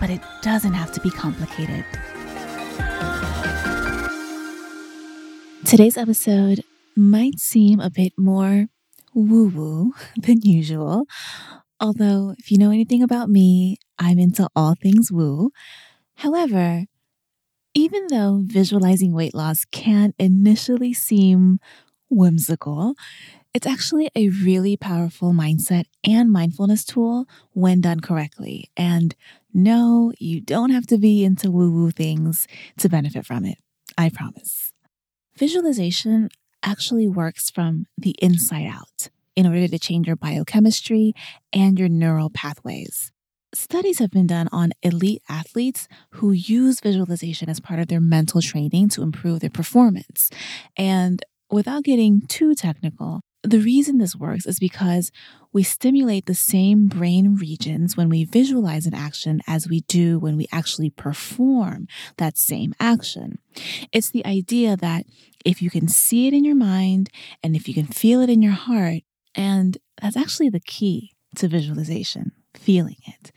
but it doesn't have to be complicated. Today's episode might seem a bit more woo woo than usual. Although, if you know anything about me, I'm into all things woo. However, even though visualizing weight loss can initially seem whimsical, it's actually a really powerful mindset and mindfulness tool when done correctly. And no, you don't have to be into woo woo things to benefit from it. I promise. Visualization actually works from the inside out in order to change your biochemistry and your neural pathways. Studies have been done on elite athletes who use visualization as part of their mental training to improve their performance. And without getting too technical, the reason this works is because we stimulate the same brain regions when we visualize an action as we do when we actually perform that same action. It's the idea that if you can see it in your mind and if you can feel it in your heart, and that's actually the key to visualization feeling it.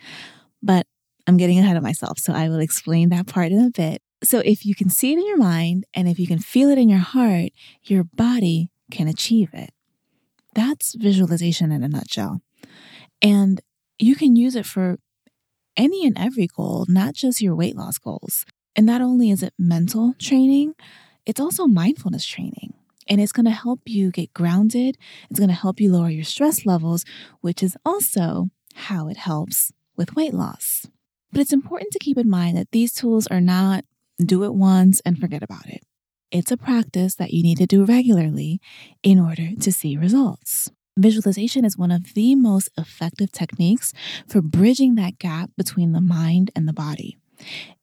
But I'm getting ahead of myself, so I will explain that part in a bit. So, if you can see it in your mind and if you can feel it in your heart, your body can achieve it. That's visualization in a nutshell. And you can use it for any and every goal, not just your weight loss goals. And not only is it mental training, it's also mindfulness training. And it's going to help you get grounded. It's going to help you lower your stress levels, which is also how it helps with weight loss. But it's important to keep in mind that these tools are not do it once and forget about it. It's a practice that you need to do regularly in order to see results. Visualization is one of the most effective techniques for bridging that gap between the mind and the body.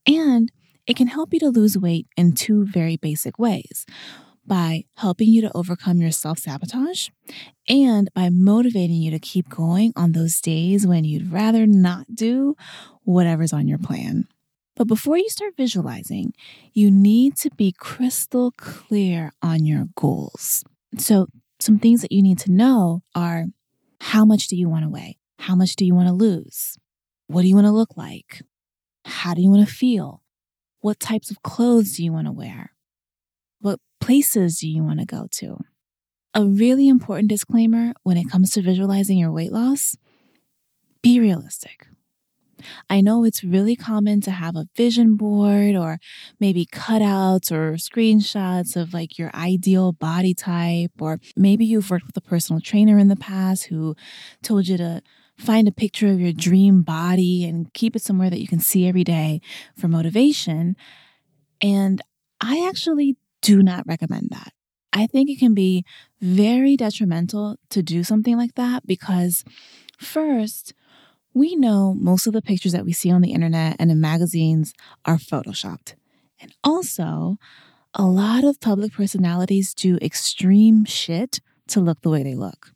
And it can help you to lose weight in two very basic ways by helping you to overcome your self sabotage and by motivating you to keep going on those days when you'd rather not do whatever's on your plan. But before you start visualizing, you need to be crystal clear on your goals. So, some things that you need to know are how much do you want to weigh? How much do you want to lose? What do you want to look like? How do you want to feel? What types of clothes do you want to wear? What places do you want to go to? A really important disclaimer when it comes to visualizing your weight loss be realistic. I know it's really common to have a vision board or maybe cutouts or screenshots of like your ideal body type, or maybe you've worked with a personal trainer in the past who told you to find a picture of your dream body and keep it somewhere that you can see every day for motivation. And I actually do not recommend that. I think it can be very detrimental to do something like that because, first, we know most of the pictures that we see on the internet and in magazines are photoshopped. And also, a lot of public personalities do extreme shit to look the way they look.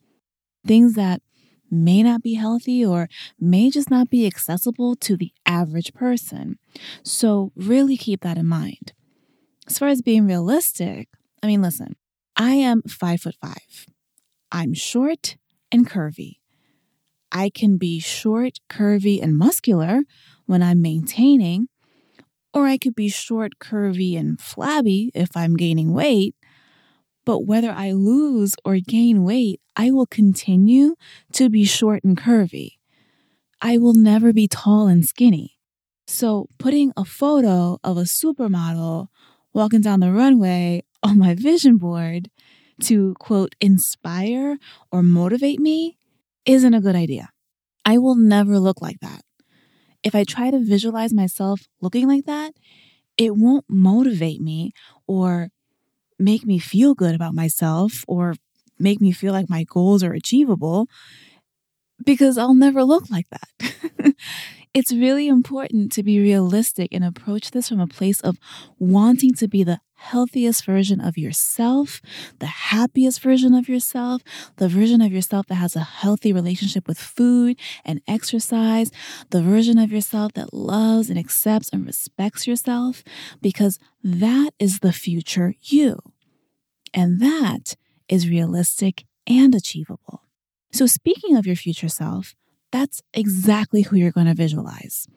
Things that may not be healthy or may just not be accessible to the average person. So, really keep that in mind. As far as being realistic, I mean, listen, I am five foot five. I'm short and curvy. I can be short, curvy, and muscular when I'm maintaining, or I could be short, curvy, and flabby if I'm gaining weight. But whether I lose or gain weight, I will continue to be short and curvy. I will never be tall and skinny. So, putting a photo of a supermodel walking down the runway on my vision board to quote, inspire or motivate me isn't a good idea. I will never look like that. If I try to visualize myself looking like that, it won't motivate me or make me feel good about myself or make me feel like my goals are achievable because I'll never look like that. it's really important to be realistic and approach this from a place of wanting to be the healthiest version of yourself, the happiest version of yourself, the version of yourself that has a healthy relationship with food and exercise, the version of yourself that loves and accepts and respects yourself, because that is the future you. And that is realistic and achievable. So, speaking of your future self, that's exactly who you're going to visualize.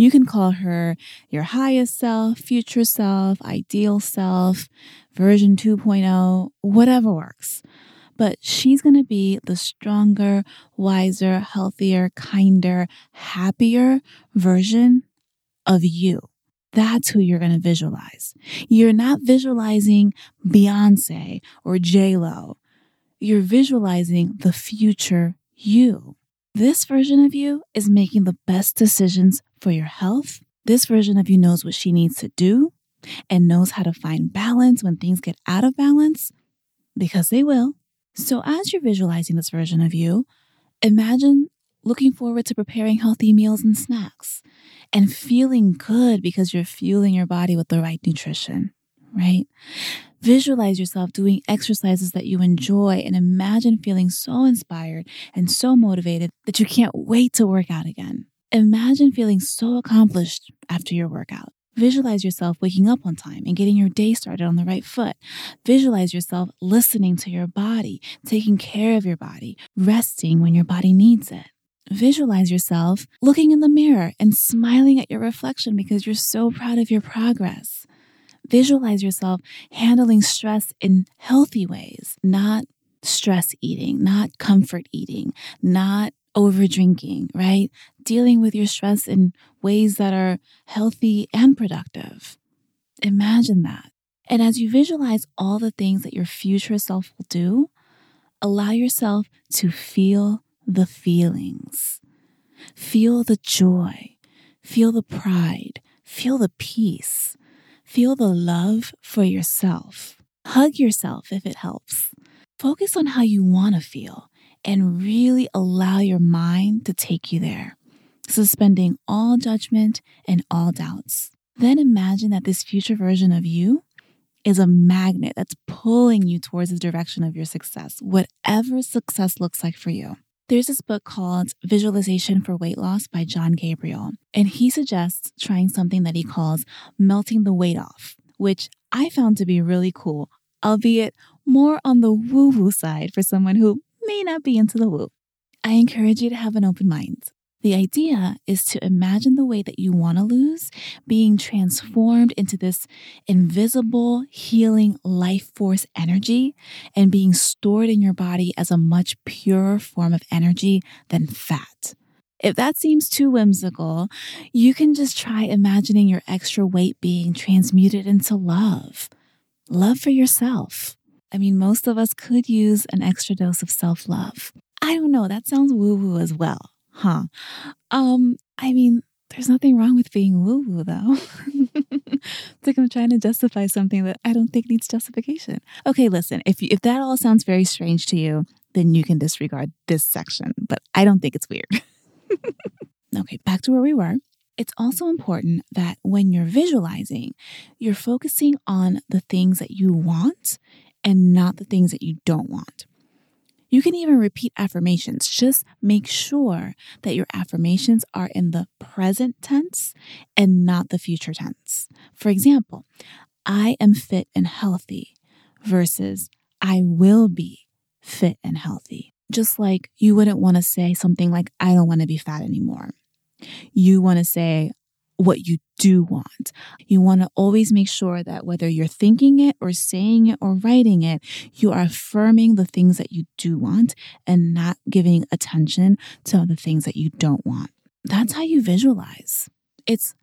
You can call her your highest self, future self, ideal self, version 2.0, whatever works. But she's going to be the stronger, wiser, healthier, kinder, happier version of you. That's who you're going to visualize. You're not visualizing Beyonce or J-Lo. You're visualizing the future you. This version of you is making the best decisions for your health. This version of you knows what she needs to do and knows how to find balance when things get out of balance because they will. So, as you're visualizing this version of you, imagine looking forward to preparing healthy meals and snacks and feeling good because you're fueling your body with the right nutrition, right? Visualize yourself doing exercises that you enjoy and imagine feeling so inspired and so motivated that you can't wait to work out again. Imagine feeling so accomplished after your workout. Visualize yourself waking up on time and getting your day started on the right foot. Visualize yourself listening to your body, taking care of your body, resting when your body needs it. Visualize yourself looking in the mirror and smiling at your reflection because you're so proud of your progress. Visualize yourself handling stress in healthy ways, not stress eating, not comfort eating, not over drinking, right? Dealing with your stress in ways that are healthy and productive. Imagine that. And as you visualize all the things that your future self will do, allow yourself to feel the feelings. Feel the joy, feel the pride, feel the peace. Feel the love for yourself. Hug yourself if it helps. Focus on how you want to feel and really allow your mind to take you there, suspending all judgment and all doubts. Then imagine that this future version of you is a magnet that's pulling you towards the direction of your success, whatever success looks like for you. There's this book called Visualization for Weight Loss by Jon Gabriel, and he suggests trying something that he calls melting the weight off, which I found to be really cool, albeit more on the woo woo side for someone who may not be into the woo. I encourage you to have an open mind. The idea is to imagine the weight that you want to lose being transformed into this invisible, healing life force energy and being stored in your body as a much purer form of energy than fat. If that seems too whimsical, you can just try imagining your extra weight being transmuted into love. Love for yourself. I mean, most of us could use an extra dose of self love. I don't know, that sounds woo woo as well huh? Um, I mean, there's nothing wrong with being woo woo, though. it's like I'm trying to justify something that I don't think needs justification. Okay, listen, if, you, if that all sounds very strange to you, then you can disregard this section, but I don't think it's weird. okay, back to where we were. It's also important that when you're visualizing, you're focusing on the things that you want and not the things that you don't want. You can even repeat affirmations. Just make sure that your affirmations are in the present tense and not the future tense. For example, I am fit and healthy versus I will be fit and healthy. Just like you wouldn't want to say something like, I don't want to be fat anymore. You want to say, what you do want. You want to always make sure that whether you're thinking it or saying it or writing it, you are affirming the things that you do want and not giving attention to the things that you don't want. That's how you visualize. It's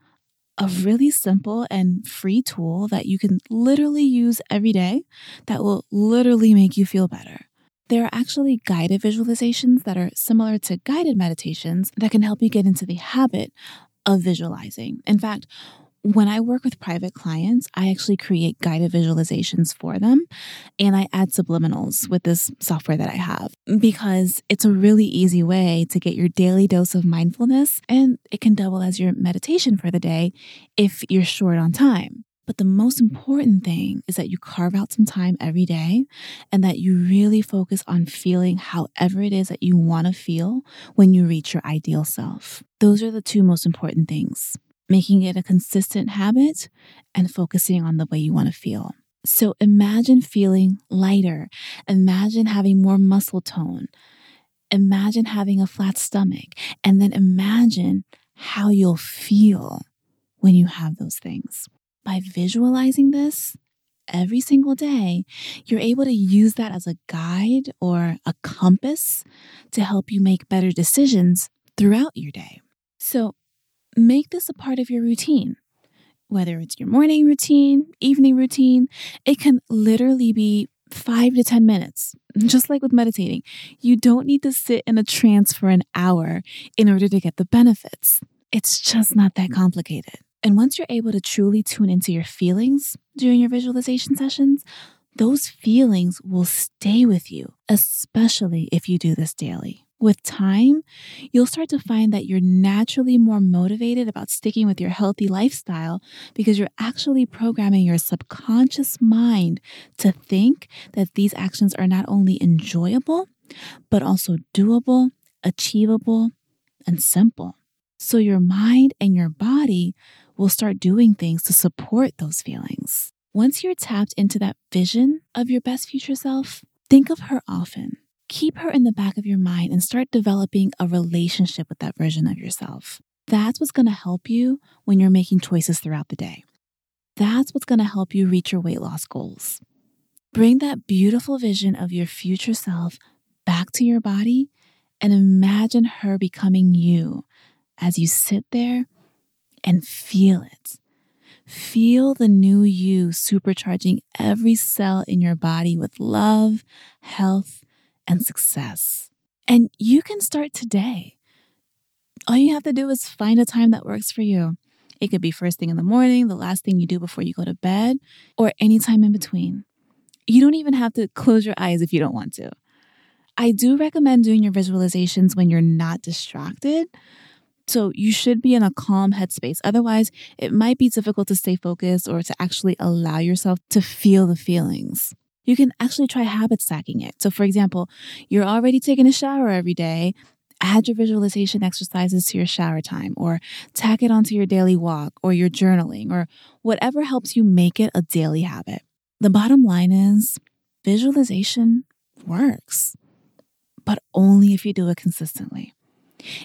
a really simple and free tool that you can literally use every day that will literally make you feel better. There are actually guided visualizations that are similar to guided meditations that can help you get into the habit of visualizing. In fact, when I work with private clients, I actually create guided visualizations for them and I add subliminals with this software that I have because it's a really easy way to get your daily dose of mindfulness and it can double as your meditation for the day if you're short on time. But the most important thing is that you carve out some time every day and that you really focus on feeling however it is that you want to feel when you reach your ideal self. Those are the two most important things making it a consistent habit and focusing on the way you want to feel. So imagine feeling lighter. Imagine having more muscle tone. Imagine having a flat stomach. And then imagine how you'll feel when you have those things. By visualizing this every single day, you're able to use that as a guide or a compass to help you make better decisions throughout your day. So make this a part of your routine. Whether it's your morning routine, evening routine, it can literally be five to 10 minutes, just like with meditating. You don't need to sit in a trance for an hour in order to get the benefits. It's just not that complicated. And once you're able to truly tune into your feelings during your visualization sessions, those feelings will stay with you, especially if you do this daily. With time, you'll start to find that you're naturally more motivated about sticking with your healthy lifestyle because you're actually programming your subconscious mind to think that these actions are not only enjoyable, but also doable, achievable, and simple. So your mind and your body will start doing things to support those feelings. Once you're tapped into that vision of your best future self, think of her often. Keep her in the back of your mind and start developing a relationship with that version of yourself. That's what's to help you when you're making choices throughout the day. That's what's to help you reach your weight loss goals. Bring that beautiful vision of your future self back to your body and imagine her becoming you as you sit there and feel it. Feel the new you supercharging every cell in your body with love, health, and success. And you can start today. All you have to do is find a time that works for you. It could be first thing in the morning, the last thing you do before you go to bed, or any time in between. You don't even have to close your eyes if you don't want to. I do recommend doing your visualizations when you're not distracted so you should be in a calm headspace. Otherwise, it might be difficult to stay focused or to actually allow yourself to feel the feelings. You can actually try habit stacking it. So, for example, you're already taking a shower every day. Add your visualization exercises to your shower time, or tack it onto your daily walk, or your journaling, or whatever helps you make it a daily habit. The bottom line is visualization works, but only if you do it consistently.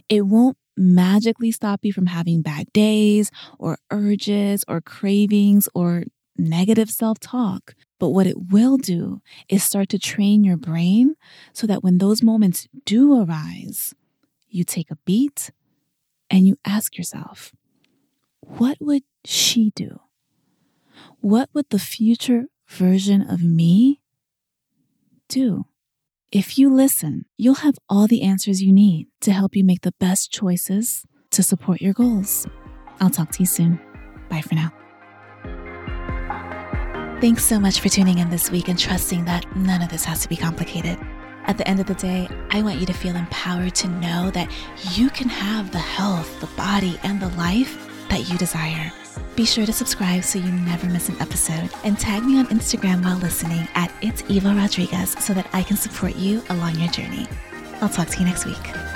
It won't magically stop you from having bad days or urges or cravings or negative self talk. But what it will do is start to train your brain so that when those moments do arise, you take a beat and you ask yourself, what would she do? What would the future version of me do? If you listen, you'll have all the answers you need to help you make the best choices to support your goals. I'll talk to you soon. Bye for now. Thanks so much for tuning in this week and trusting that none of this has to be complicated. At the end of the day, I want you to feel empowered to know that you can have the health, the body, and the life that you desire. Be sure to subscribe so you never miss an episode and tag me on Instagram while listening at It's Eva Rodriguez so that I can support you along your journey. I'll talk to you next week.